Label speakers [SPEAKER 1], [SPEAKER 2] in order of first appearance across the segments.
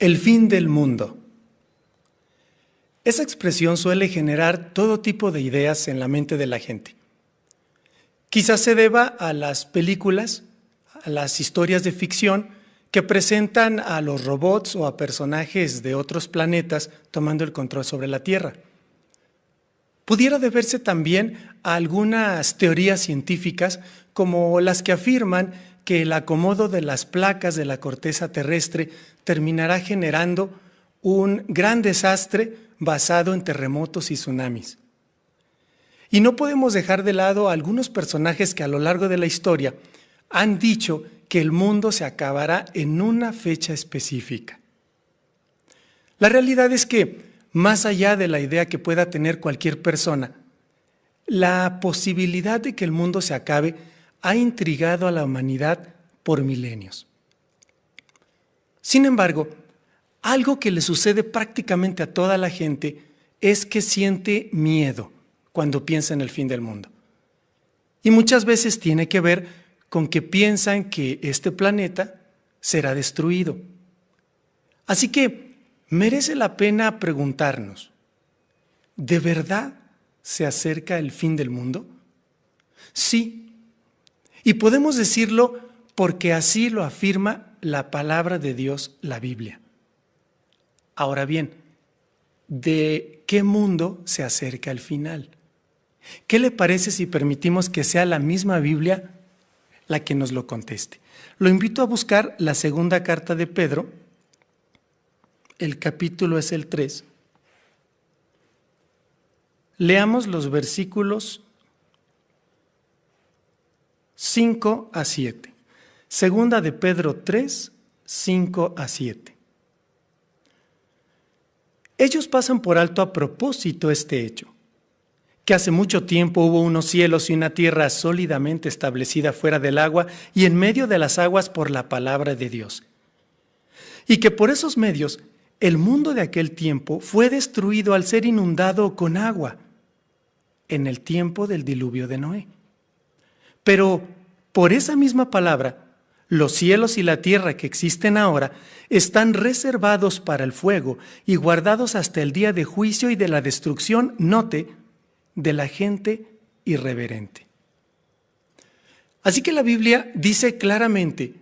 [SPEAKER 1] El fin del mundo. Esa expresión suele generar todo tipo de ideas en la mente de la gente. Quizás se deba a las películas, a las historias de ficción que presentan a los robots o a personajes de otros planetas tomando el control sobre la Tierra. Pudiera deberse también a algunas teorías científicas como las que afirman que el acomodo de las placas de la corteza terrestre terminará generando un gran desastre basado en terremotos y tsunamis. Y no podemos dejar de lado a algunos personajes que a lo largo de la historia han dicho que el mundo se acabará en una fecha específica. La realidad es que, más allá de la idea que pueda tener cualquier persona, la posibilidad de que el mundo se acabe ha intrigado a la humanidad por milenios. Sin embargo, algo que le sucede prácticamente a toda la gente es que siente miedo cuando piensa en el fin del mundo. Y muchas veces tiene que ver con que piensan que este planeta será destruido. Así que merece la pena preguntarnos, ¿de verdad se acerca el fin del mundo? Sí. Y podemos decirlo porque así lo afirma la palabra de Dios, la Biblia. Ahora bien, ¿de qué mundo se acerca el final? ¿Qué le parece si permitimos que sea la misma Biblia la que nos lo conteste? Lo invito a buscar la segunda carta de Pedro. El capítulo es el 3. Leamos los versículos 5 a 7. Segunda de Pedro 3, 5 a 7. Ellos pasan por alto a propósito este hecho que hace mucho tiempo hubo unos cielos y una tierra sólidamente establecida fuera del agua y en medio de las aguas por la palabra de Dios. Y que por esos medios el mundo de aquel tiempo fue destruido al ser inundado con agua en el tiempo del diluvio de Noé. Pero por esa misma palabra, los cielos y la tierra que existen ahora están reservados para el fuego y guardados hasta el día de juicio y de la destrucción, note, de la gente irreverente. Así que la Biblia dice claramente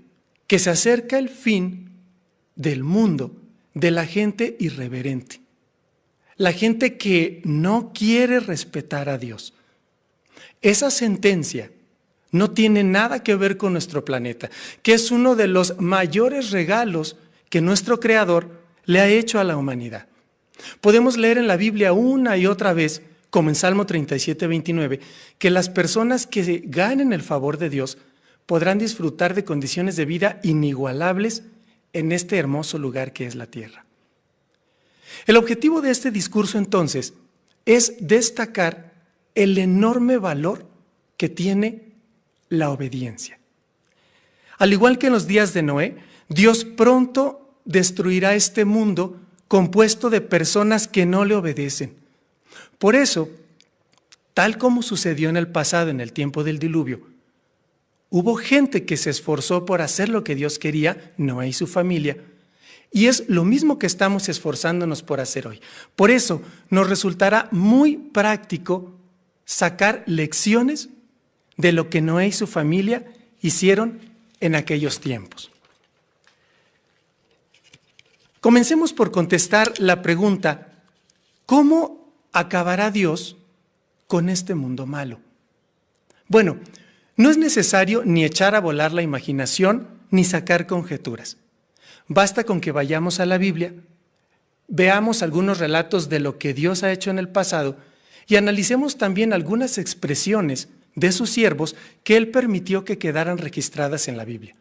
[SPEAKER 1] que se acerca el fin del mundo de la gente irreverente, la gente que no quiere respetar a Dios. Esa sentencia no tiene nada que ver con nuestro planeta, que es uno de los mayores regalos que nuestro Creador le ha hecho a la humanidad. Podemos leer en la Biblia una y otra vez como en Salmo 37, 29, que las personas que ganen el favor de Dios podrán disfrutar de condiciones de vida inigualables en este hermoso lugar que es la tierra. El objetivo de este discurso entonces es destacar el enorme valor que tiene la obediencia. Al igual que en los días de Noé, Dios pronto destruirá este mundo compuesto de personas que no le obedecen por eso, tal como sucedió en el pasado, en el tiempo del diluvio, hubo gente que se esforzó por hacer lo que Dios quería, Noé y su familia, y es lo mismo que estamos esforzándonos por hacer hoy. Por eso nos resultará muy práctico sacar lecciones de lo que Noé y su familia hicieron en aquellos tiempos. Comencemos por contestar la pregunta, ¿cómo acabará Dios con este mundo malo? Bueno, no es necesario ni echar a volar la imaginación ni sacar conjeturas. Basta con que vayamos a la Biblia, veamos algunos relatos de lo que Dios ha hecho en el pasado y analicemos también algunas expresiones de sus siervos que Él permitió que quedaran registradas en la Biblia.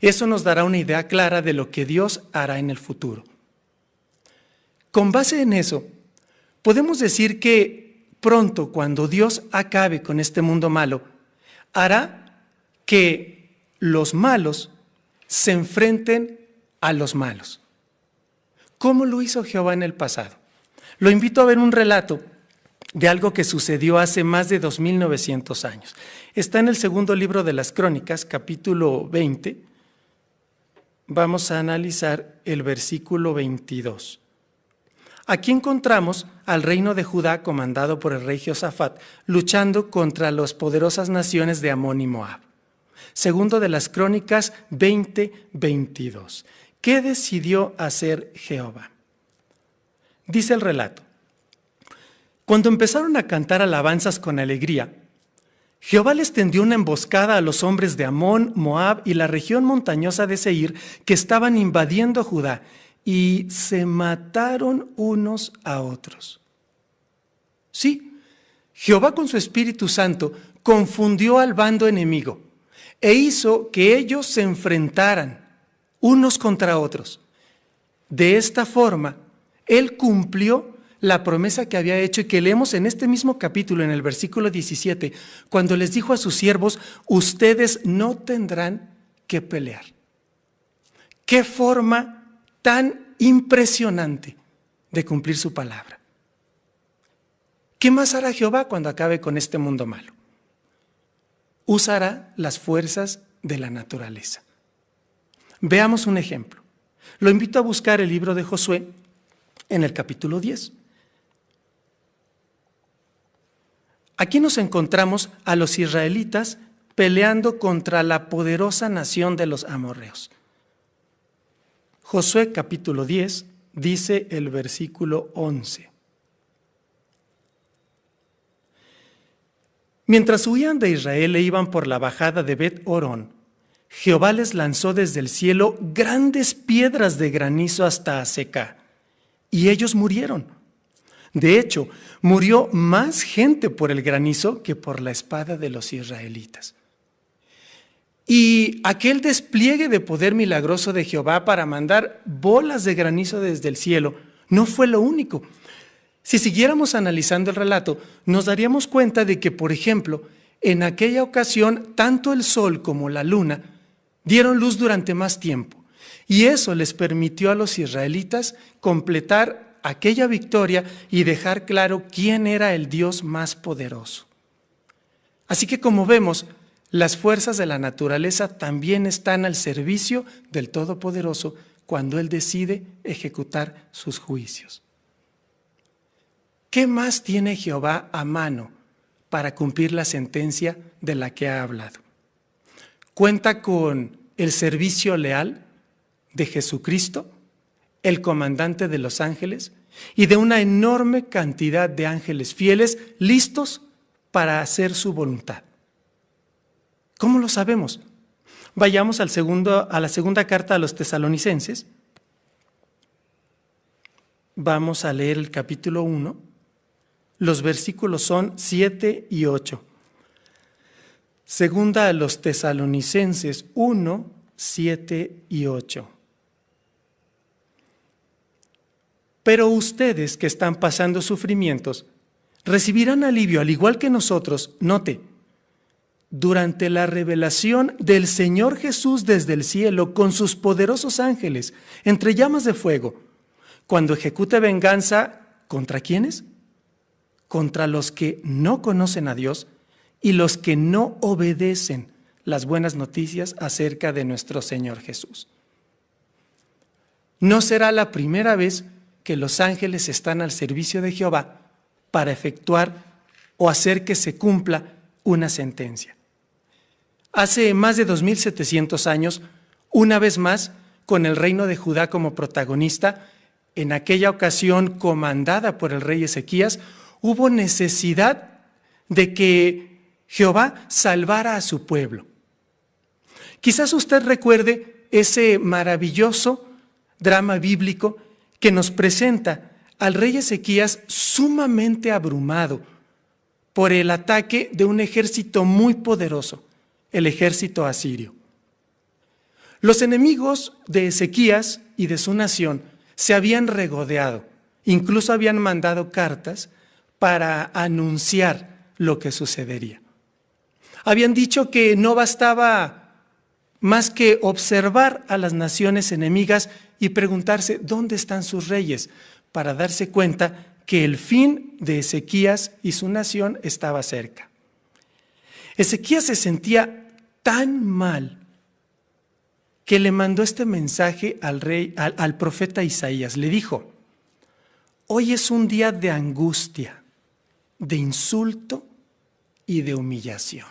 [SPEAKER 1] Eso nos dará una idea clara de lo que Dios hará en el futuro. Con base en eso, podemos decir que pronto, cuando Dios acabe con este mundo malo, hará que los malos se enfrenten a los malos. ¿Cómo lo hizo Jehová en el pasado? Lo invito a ver un relato de algo que sucedió hace más de 2900 años. Está en el segundo libro de las Crónicas, capítulo 20, vamos a analizar el versículo 22. Aquí encontramos al reino de Judá comandado por el rey Josafat, luchando contra las poderosas naciones de Amón y Moab. Segundo de las Crónicas 20:22. ¿Qué decidió hacer Jehová? Dice el relato. Cuando empezaron a cantar alabanzas con alegría, Jehová les tendió una emboscada a los hombres de Amón, Moab y la región montañosa de Seir que estaban invadiendo Judá y se mataron unos a otros. Sí, Jehová con su Espíritu Santo confundió al bando enemigo e hizo que ellos se enfrentaran unos contra otros. De esta forma, Él cumplió la promesa que había hecho y que leemos en este mismo capítulo, en el versículo 17, cuando les dijo a sus siervos, ustedes no tendrán que pelear. Qué forma tan impresionante de cumplir su palabra. ¿Qué más hará Jehová cuando acabe con este mundo malo? Usará las fuerzas de la naturaleza. Veamos un ejemplo. Lo invito a buscar el libro de Josué en el capítulo 10. Aquí nos encontramos a los israelitas peleando contra la poderosa nación de los amorreos. Josué capítulo 10 dice el versículo 11. Mientras huían de Israel e iban por la bajada de Bet Orón, Jehová les lanzó desde el cielo grandes piedras de granizo hasta Aseca, y ellos murieron. De hecho, murió más gente por el granizo que por la espada de los israelitas. Y aquel despliegue de poder milagroso de Jehová para mandar bolas de granizo desde el cielo no fue lo único. Si siguiéramos analizando el relato, nos daríamos cuenta de que, por ejemplo, en aquella ocasión, tanto el sol como la luna dieron luz durante más tiempo. Y eso les permitió a los israelitas completar aquella victoria y dejar claro quién era el Dios más poderoso. Así que como vemos, las fuerzas de la naturaleza también están al servicio del Todopoderoso cuando Él decide ejecutar sus juicios. ¿Qué más tiene Jehová a mano para cumplir la sentencia de la que ha hablado? Cuenta con el servicio leal de Jesucristo el comandante de los ángeles, y de una enorme cantidad de ángeles fieles listos para hacer su voluntad. ¿Cómo lo sabemos? Vayamos al segundo, a la segunda carta a los tesalonicenses. Vamos a leer el capítulo 1. Los versículos son 7 y 8. Segunda a los tesalonicenses 1, 7 y 8. Pero ustedes que están pasando sufrimientos recibirán alivio al igual que nosotros, note, durante la revelación del Señor Jesús desde el cielo con sus poderosos ángeles entre llamas de fuego, cuando ejecute venganza contra quienes? Contra los que no conocen a Dios y los que no obedecen las buenas noticias acerca de nuestro Señor Jesús. No será la primera vez que los ángeles están al servicio de Jehová para efectuar o hacer que se cumpla una sentencia. Hace más de 2700 años, una vez más, con el reino de Judá como protagonista, en aquella ocasión comandada por el rey Ezequías, hubo necesidad de que Jehová salvara a su pueblo. Quizás usted recuerde ese maravilloso drama bíblico que nos presenta al rey Ezequías sumamente abrumado por el ataque de un ejército muy poderoso, el ejército asirio. Los enemigos de Ezequías y de su nación se habían regodeado, incluso habían mandado cartas para anunciar lo que sucedería. Habían dicho que no bastaba más que observar a las naciones enemigas y preguntarse dónde están sus reyes para darse cuenta que el fin de Ezequías y su nación estaba cerca. Ezequías se sentía tan mal que le mandó este mensaje al rey, al, al profeta Isaías. Le dijo, hoy es un día de angustia, de insulto y de humillación.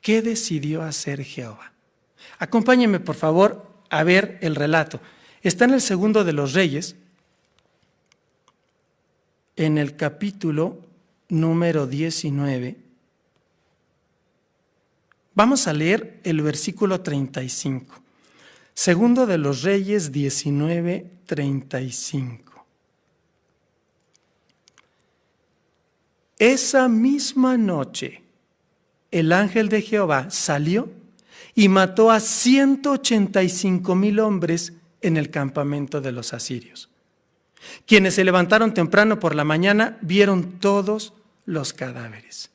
[SPEAKER 1] ¿Qué decidió hacer Jehová? Acompáñenme, por favor, a ver el relato. Está en el segundo de los reyes, en el capítulo número 19. Vamos a leer el versículo 35. Segundo de los Reyes 19, 35. Esa misma noche el ángel de Jehová salió y mató a 185 mil hombres en el campamento de los asirios. Quienes se levantaron temprano por la mañana vieron todos los cadáveres.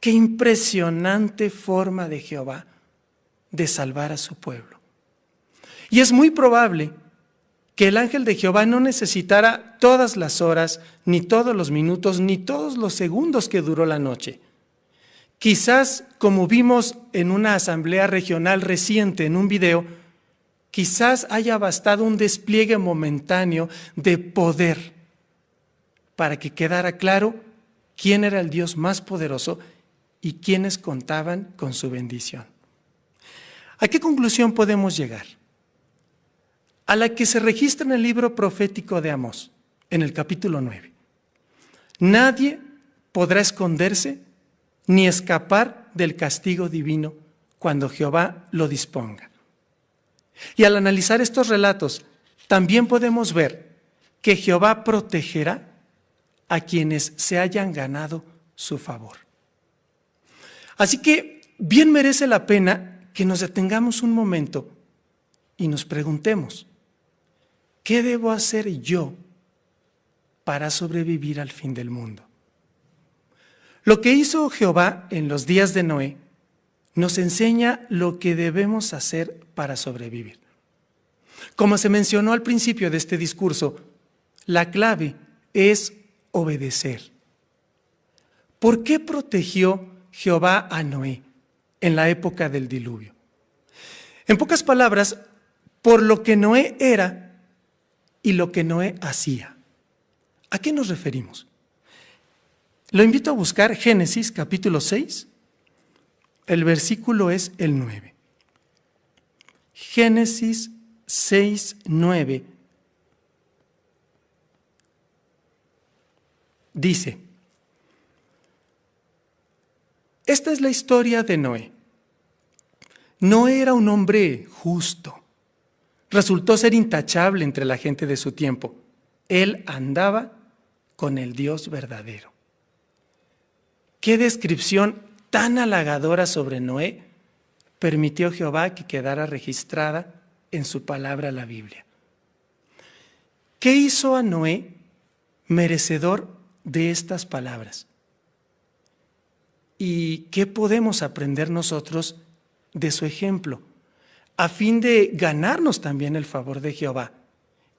[SPEAKER 1] Qué impresionante forma de Jehová de salvar a su pueblo. Y es muy probable que el ángel de Jehová no necesitara todas las horas, ni todos los minutos, ni todos los segundos que duró la noche. Quizás, como vimos en una asamblea regional reciente en un video, quizás haya bastado un despliegue momentáneo de poder para que quedara claro quién era el Dios más poderoso y quiénes contaban con su bendición. ¿A qué conclusión podemos llegar? A la que se registra en el libro profético de Amós, en el capítulo 9. Nadie podrá esconderse ni escapar del castigo divino cuando Jehová lo disponga. Y al analizar estos relatos, también podemos ver que Jehová protegerá a quienes se hayan ganado su favor. Así que bien merece la pena que nos detengamos un momento y nos preguntemos, ¿qué debo hacer yo para sobrevivir al fin del mundo? Lo que hizo Jehová en los días de Noé nos enseña lo que debemos hacer para sobrevivir. Como se mencionó al principio de este discurso, la clave es obedecer. ¿Por qué protegió Jehová a Noé en la época del diluvio? En pocas palabras, por lo que Noé era y lo que Noé hacía. ¿A qué nos referimos? Lo invito a buscar Génesis capítulo 6. El versículo es el 9. Génesis 6, 9. Dice, esta es la historia de Noé. No era un hombre justo. Resultó ser intachable entre la gente de su tiempo. Él andaba con el Dios verdadero. Qué descripción tan halagadora sobre Noé permitió Jehová que quedara registrada en su palabra la Biblia. ¿Qué hizo a Noé merecedor de estas palabras? ¿Y qué podemos aprender nosotros de su ejemplo a fin de ganarnos también el favor de Jehová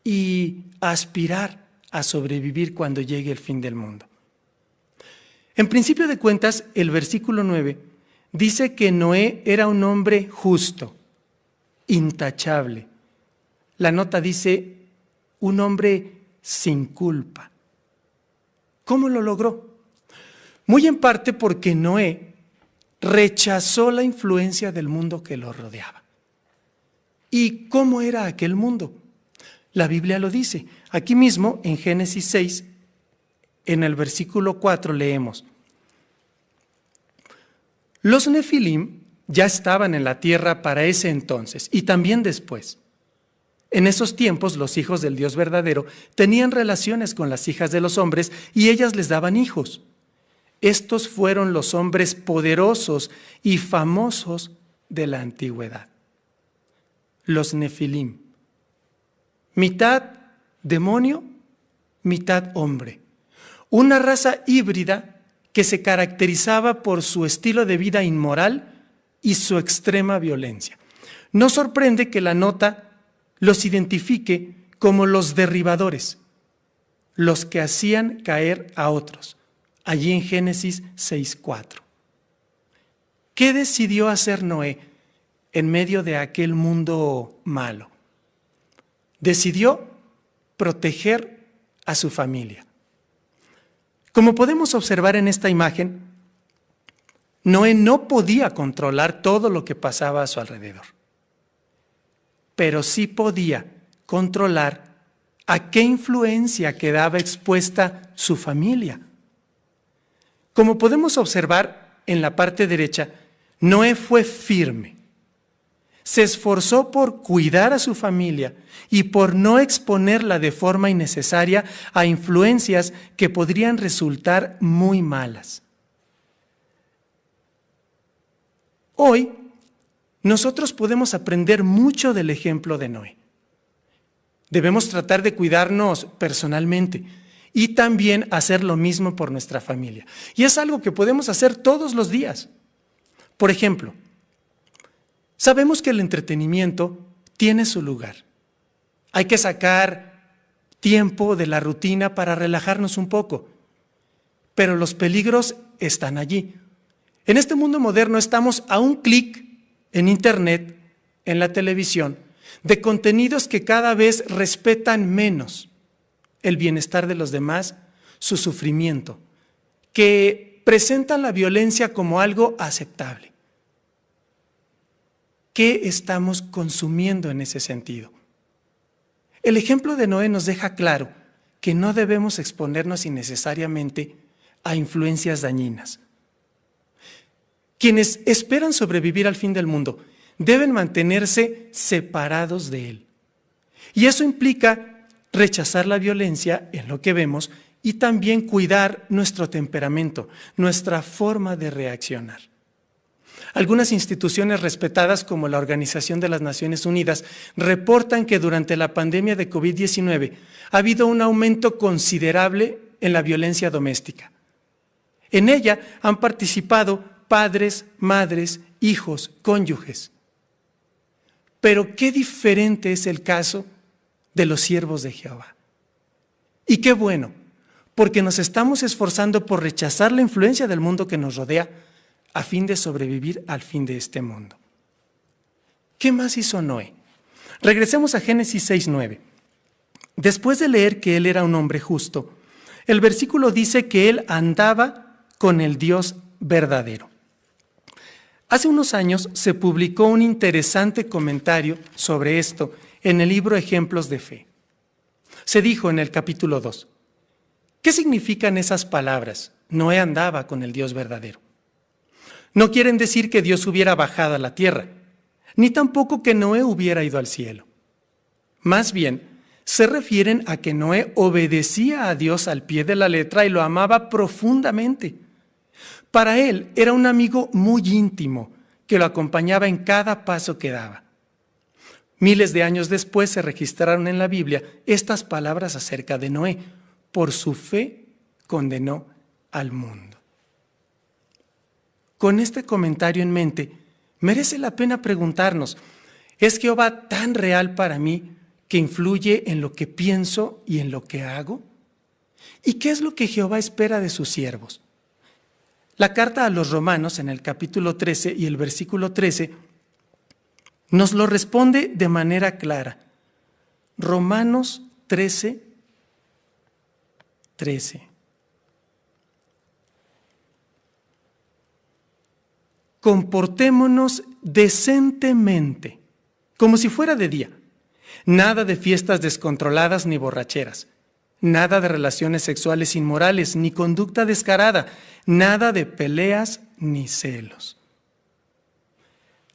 [SPEAKER 1] y aspirar a sobrevivir cuando llegue el fin del mundo? En principio de cuentas, el versículo 9 dice que Noé era un hombre justo, intachable. La nota dice un hombre sin culpa. ¿Cómo lo logró? Muy en parte porque Noé rechazó la influencia del mundo que lo rodeaba. ¿Y cómo era aquel mundo? La Biblia lo dice. Aquí mismo, en Génesis 6, en el versículo 4 leemos, los nefilim ya estaban en la tierra para ese entonces y también después. En esos tiempos los hijos del Dios verdadero tenían relaciones con las hijas de los hombres y ellas les daban hijos. Estos fueron los hombres poderosos y famosos de la antigüedad. Los nefilim. Mitad demonio, mitad hombre una raza híbrida que se caracterizaba por su estilo de vida inmoral y su extrema violencia. No sorprende que la nota los identifique como los derribadores, los que hacían caer a otros, allí en Génesis 6.4. ¿Qué decidió hacer Noé en medio de aquel mundo malo. Decidió proteger a su familia. Como podemos observar en esta imagen, Noé no podía controlar todo lo que pasaba a su alrededor, pero sí podía controlar a qué influencia quedaba expuesta su familia. Como podemos observar en la parte derecha, Noé fue firme. Se esforzó por cuidar a su familia y por no exponerla de forma innecesaria a influencias que podrían resultar muy malas. Hoy, nosotros podemos aprender mucho del ejemplo de Noé. Debemos tratar de cuidarnos personalmente y también hacer lo mismo por nuestra familia. Y es algo que podemos hacer todos los días. Por ejemplo, sabemos que el entretenimiento tiene su lugar. Hay que sacar tiempo de la rutina para relajarnos un poco, pero los peligros están allí. En este mundo moderno estamos a un clic en Internet, en la televisión, de contenidos que cada vez respetan menos el bienestar de los demás, su sufrimiento, que presentan la violencia como algo aceptable. ¿Qué estamos consumiendo en ese sentido? El ejemplo de Noé nos deja claro que no debemos exponernos innecesariamente a influencias dañinas. Quienes esperan sobrevivir al fin del mundo deben mantenerse separados de él. Y eso implica rechazar la violencia en lo que vemos y también cuidar nuestro temperamento, nuestra forma de reaccionar. Algunas instituciones respetadas como la Organización de las Naciones Unidas reportan que durante la pandemia de COVID-19 ha habido un aumento considerable en la violencia doméstica. En ella han participado padres, madres, hijos, cónyuges. Pero qué diferente es el caso de los siervos de Jehová. Y qué bueno, porque nos estamos esforzando por rechazar la influencia del mundo que nos rodea a fin de sobrevivir al fin de este mundo. ¿Qué más hizo Noé? Regresemos a Génesis 6.9. Después de leer que él era un hombre justo, el versículo dice que él andaba con el Dios verdadero. Hace unos años se publicó un interesante comentario sobre esto en el libro Ejemplos de Fe. Se dijo en el capítulo 2, ¿qué significan esas palabras? Noé andaba con el Dios verdadero. No quieren decir que Dios hubiera bajado a la tierra, ni tampoco que Noé hubiera ido al cielo. Más bien, se refieren a que Noé obedecía a Dios al pie de la letra y lo amaba profundamente. Para él era un amigo muy íntimo que lo acompañaba en cada paso que daba. Miles de años después se registraron en la Biblia estas palabras acerca de Noé. Por su fe condenó al mundo. Con este comentario en mente, merece la pena preguntarnos, ¿es Jehová tan real para mí que influye en lo que pienso y en lo que hago? ¿Y qué es lo que Jehová espera de sus siervos? La carta a los romanos en el capítulo 13 y el versículo 13 nos lo responde de manera clara. Romanos 13, 13. Comportémonos decentemente, como si fuera de día. Nada de fiestas descontroladas ni borracheras nada de relaciones sexuales inmorales, ni conducta descarada, nada de peleas ni celos.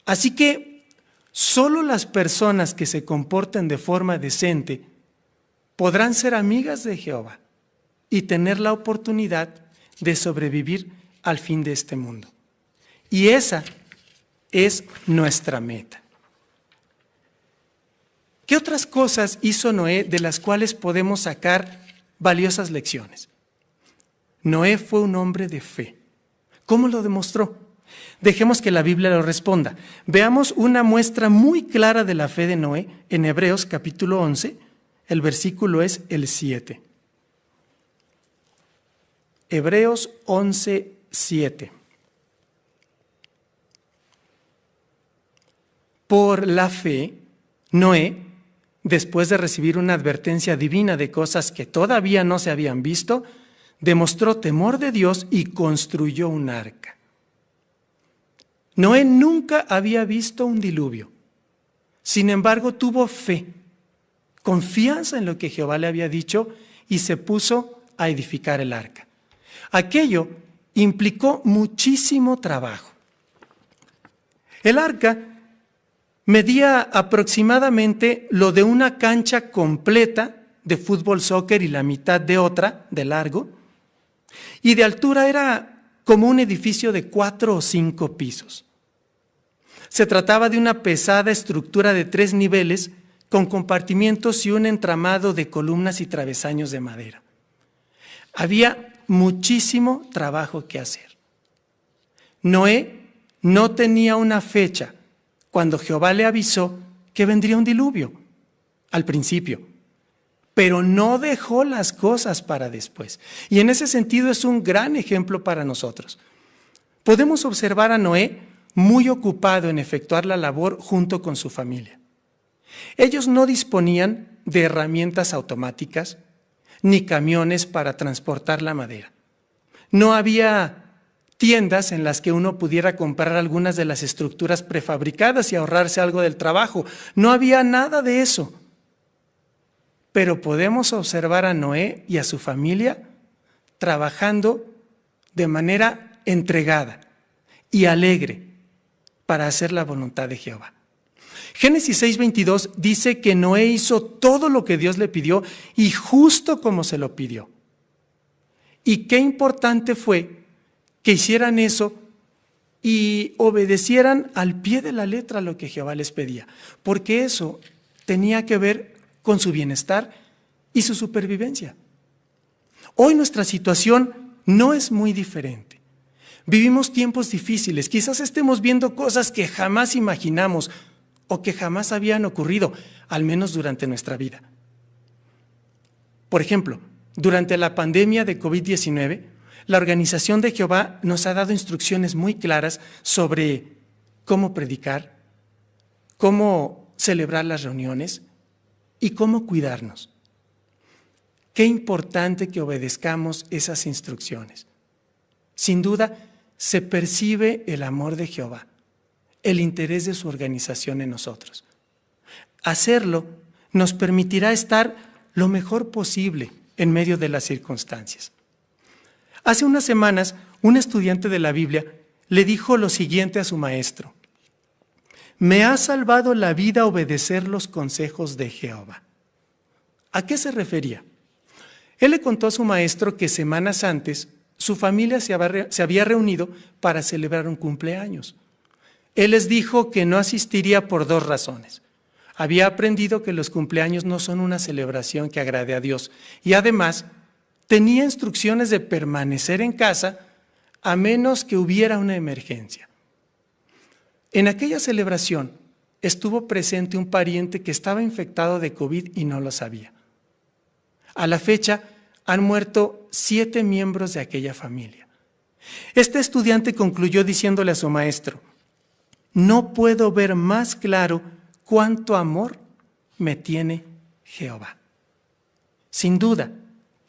[SPEAKER 1] Así que solo las personas que se comporten de forma decente podrán ser amigas de Jehová y tener la oportunidad de sobrevivir al fin de este mundo. Y esa es nuestra meta. ¿Qué otras cosas hizo Noé de las cuales podemos sacar valiosas lecciones? Noé fue un hombre de fe. ¿Cómo lo demostró? Dejemos que la Biblia lo responda. Veamos una muestra muy clara de la fe de Noé en Hebreos capítulo 11. El versículo es el 7. Hebreos 11, 7. Por la fe, Noé, después de recibir una advertencia divina de cosas que todavía no se habían visto, demostró temor de Dios y construyó un arca. Noé nunca había visto un diluvio. Sin embargo, tuvo fe, confianza en lo que Jehová le había dicho y se puso a edificar el arca. Aquello implicó muchísimo trabajo. El arca medía aproximadamente lo de una cancha completa de fútbol soccer y la mitad de otra de largo, y de altura era como un edificio de cuatro o cinco pisos. Se trataba de una pesada estructura de tres niveles con compartimientos y un entramado de columnas y travesaños de madera. Había muchísimo trabajo que hacer. Noé no tenía una fecha cuando Jehová le avisó que vendría un diluvio al principio, pero no dejó las cosas para después. Y en ese sentido es un gran ejemplo para nosotros. Podemos observar a Noé muy ocupado en efectuar la labor junto con su familia. Ellos no disponían de herramientas automáticas, ni camiones para transportar la madera. No había tiendas en las que uno pudiera comprar algunas de las estructuras prefabricadas y ahorrarse algo del trabajo. No había nada de eso. Pero podemos observar a Noé y a su familia trabajando de manera entregada y alegre para hacer la voluntad de Jehová. Génesis 6:22 dice que Noé hizo todo lo que Dios le pidió y justo como se lo pidió. Y qué importante fue que hicieran eso y obedecieran al pie de la letra lo que Jehová les pedía, porque eso tenía que ver con su bienestar y su supervivencia. Hoy nuestra situación no es muy diferente. Vivimos tiempos difíciles, quizás estemos viendo cosas que jamás imaginamos, o que jamás habían ocurrido, al menos durante nuestra vida. Por ejemplo, durante la pandemia de COVID-19, la Organización de Jehová nos ha dado instrucciones muy claras sobre cómo predicar, cómo celebrar las reuniones y cómo cuidarnos. Qué importante que obedezcamos esas instrucciones. Sin duda, se percibe el amor de Jehová el interés de su organización en nosotros. Hacerlo nos permitirá estar lo mejor posible en medio de las circunstancias. Hace unas semanas, un estudiante de la Biblia le dijo lo siguiente a su maestro. Me ha salvado la vida obedecer los consejos de Jehová. ¿A qué se refería? Él le contó a su maestro que semanas antes su familia se había reunido para celebrar un cumpleaños. Él les dijo que no asistiría por dos razones. Había aprendido que los cumpleaños no son una celebración que agrade a Dios y además tenía instrucciones de permanecer en casa a menos que hubiera una emergencia. En aquella celebración estuvo presente un pariente que estaba infectado de COVID y no lo sabía. A la fecha han muerto siete miembros de aquella familia. Este estudiante concluyó diciéndole a su maestro, no puedo ver más claro cuánto amor me tiene Jehová. Sin duda,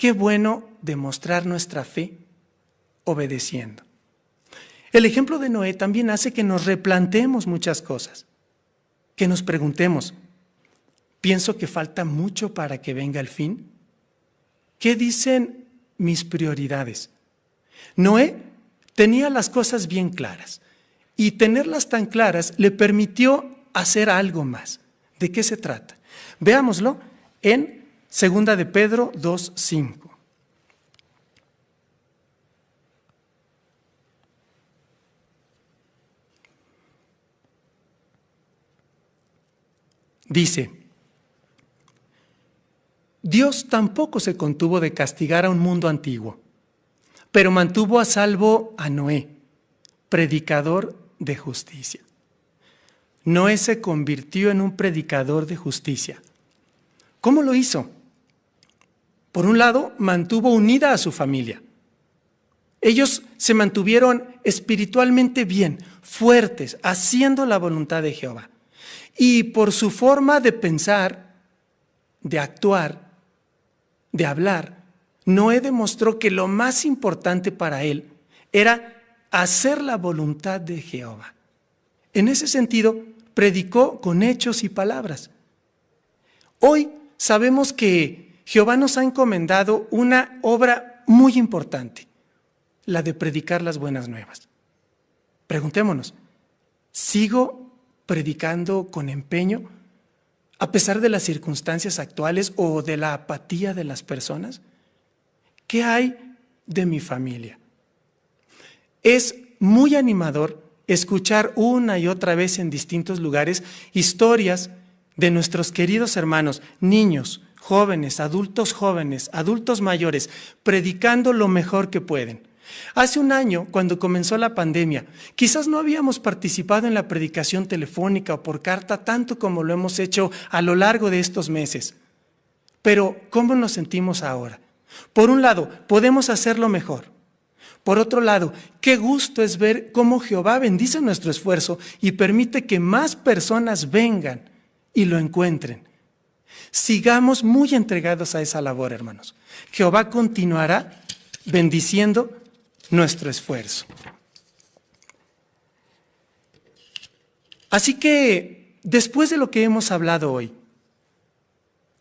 [SPEAKER 1] qué bueno demostrar nuestra fe obedeciendo. El ejemplo de Noé también hace que nos replanteemos muchas cosas, que nos preguntemos, pienso que falta mucho para que venga el fin. ¿Qué dicen mis prioridades? Noé tenía las cosas bien claras y tenerlas tan claras le permitió hacer algo más. ¿De qué se trata? Veámoslo en Segunda de Pedro 2.5. Dice, Dios tampoco se contuvo de castigar a un mundo antiguo, pero mantuvo a salvo a Noé, predicador de justicia. Noé se convirtió en un predicador de justicia. ¿Cómo lo hizo? Por un lado, mantuvo unida a su familia. Ellos se mantuvieron espiritualmente bien, fuertes, haciendo la voluntad de Jehová. y por su forma de pensar, de actuar, de hablar, Noé demostró que lo más importante para él era hacer la voluntad de Jehová. En ese sentido, predicó con hechos y palabras. Hoy sabemos que Jehová nos ha encomendado una obra muy importante, la de predicar las buenas nuevas. Preguntémonos, ¿sigo predicando con empeño a pesar de las circunstancias actuales o de la apatía de las personas? ¿Qué hay de mi familia? Es muy animador escuchar una y otra vez en distintos lugares historias de nuestros queridos hermanos, niños, jóvenes, adultos jóvenes, adultos mayores, predicando lo mejor que pueden. Hace un año, cuando comenzó la pandemia, quizás no habíamos participado en la predicación telefónica o por carta tanto como lo hemos hecho a lo largo de estos meses. Pero, ¿cómo nos sentimos ahora? Por un lado, podemos hacerlo mejor. Por otro lado, qué gusto es ver cómo Jehová bendice nuestro esfuerzo y permite que más personas vengan y lo encuentren. Sigamos muy entregados a esa labor, hermanos. Jehová continuará bendiciendo nuestro esfuerzo. Así que, después de lo que hemos hablado hoy,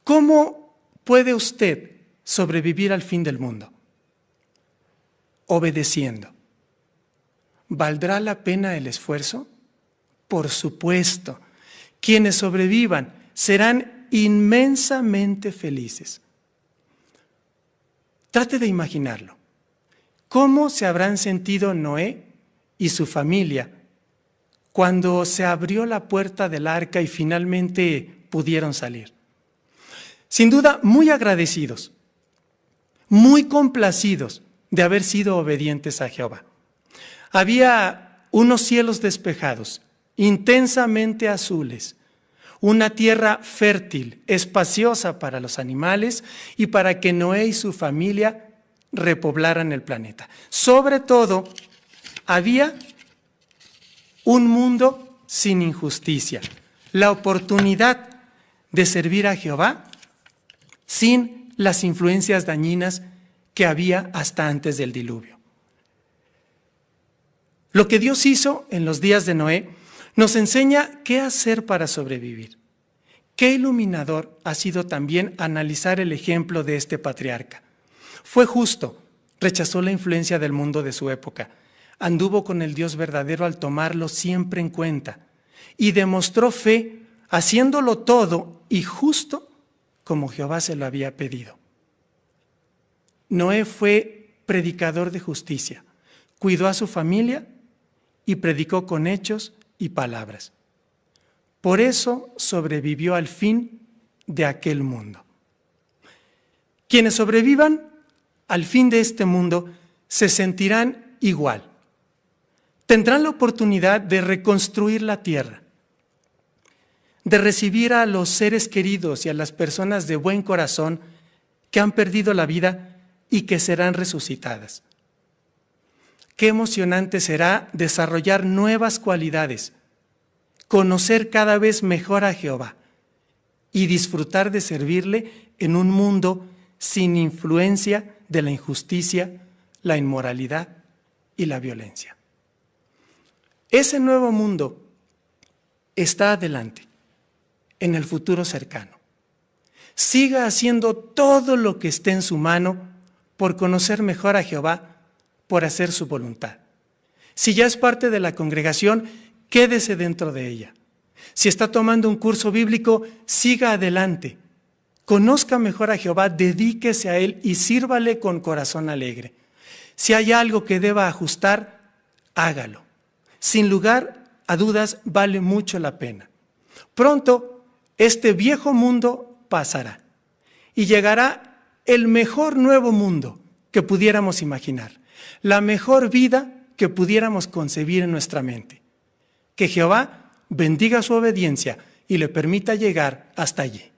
[SPEAKER 1] ¿cómo puede usted sobrevivir al fin del mundo? obedeciendo. ¿Valdrá la pena el esfuerzo? Por supuesto. Quienes sobrevivan serán inmensamente felices. Trate de imaginarlo. ¿Cómo se habrán sentido Noé y su familia cuando se abrió la puerta del arca y finalmente pudieron salir? Sin duda, muy agradecidos, muy complacidos de haber sido obedientes a Jehová. Había unos cielos despejados, intensamente azules, una tierra fértil, espaciosa para los animales y para que Noé y su familia repoblaran el planeta. Sobre todo, había un mundo sin injusticia, la oportunidad de servir a Jehová sin las influencias dañinas que había hasta antes del diluvio. Lo que Dios hizo en los días de Noé nos enseña qué hacer para sobrevivir. Qué iluminador ha sido también analizar el ejemplo de este patriarca. Fue justo, rechazó la influencia del mundo de su época, anduvo con el Dios verdadero al tomarlo siempre en cuenta y demostró fe haciéndolo todo y justo como Jehová se lo había pedido. Noé fue predicador de justicia, cuidó a su familia y predicó con hechos y palabras. Por eso sobrevivió al fin de aquel mundo. Quienes sobrevivan al fin de este mundo se sentirán igual. Tendrán la oportunidad de reconstruir la tierra, de recibir a los seres queridos y a las personas de buen corazón que han perdido la vida y que serán resucitadas. Qué emocionante será desarrollar nuevas cualidades, conocer cada vez mejor a Jehová y disfrutar de servirle en un mundo sin influencia de la injusticia, la inmoralidad y la violencia. Ese nuevo mundo está adelante, en el futuro cercano. Siga haciendo todo lo que esté en su mano por conocer mejor a Jehová, por hacer su voluntad. Si ya es parte de la congregación, quédese dentro de ella. Si está tomando un curso bíblico, siga adelante. Conozca mejor a Jehová, dedíquese a Él y sírvale con corazón alegre. Si hay algo que deba ajustar, hágalo. Sin lugar a dudas, vale mucho la pena. Pronto, este viejo mundo pasará y llegará el mejor nuevo mundo que pudiéramos imaginar, la mejor vida que pudiéramos concebir en nuestra mente. Que Jehová bendiga su obediencia y le permita llegar hasta allí.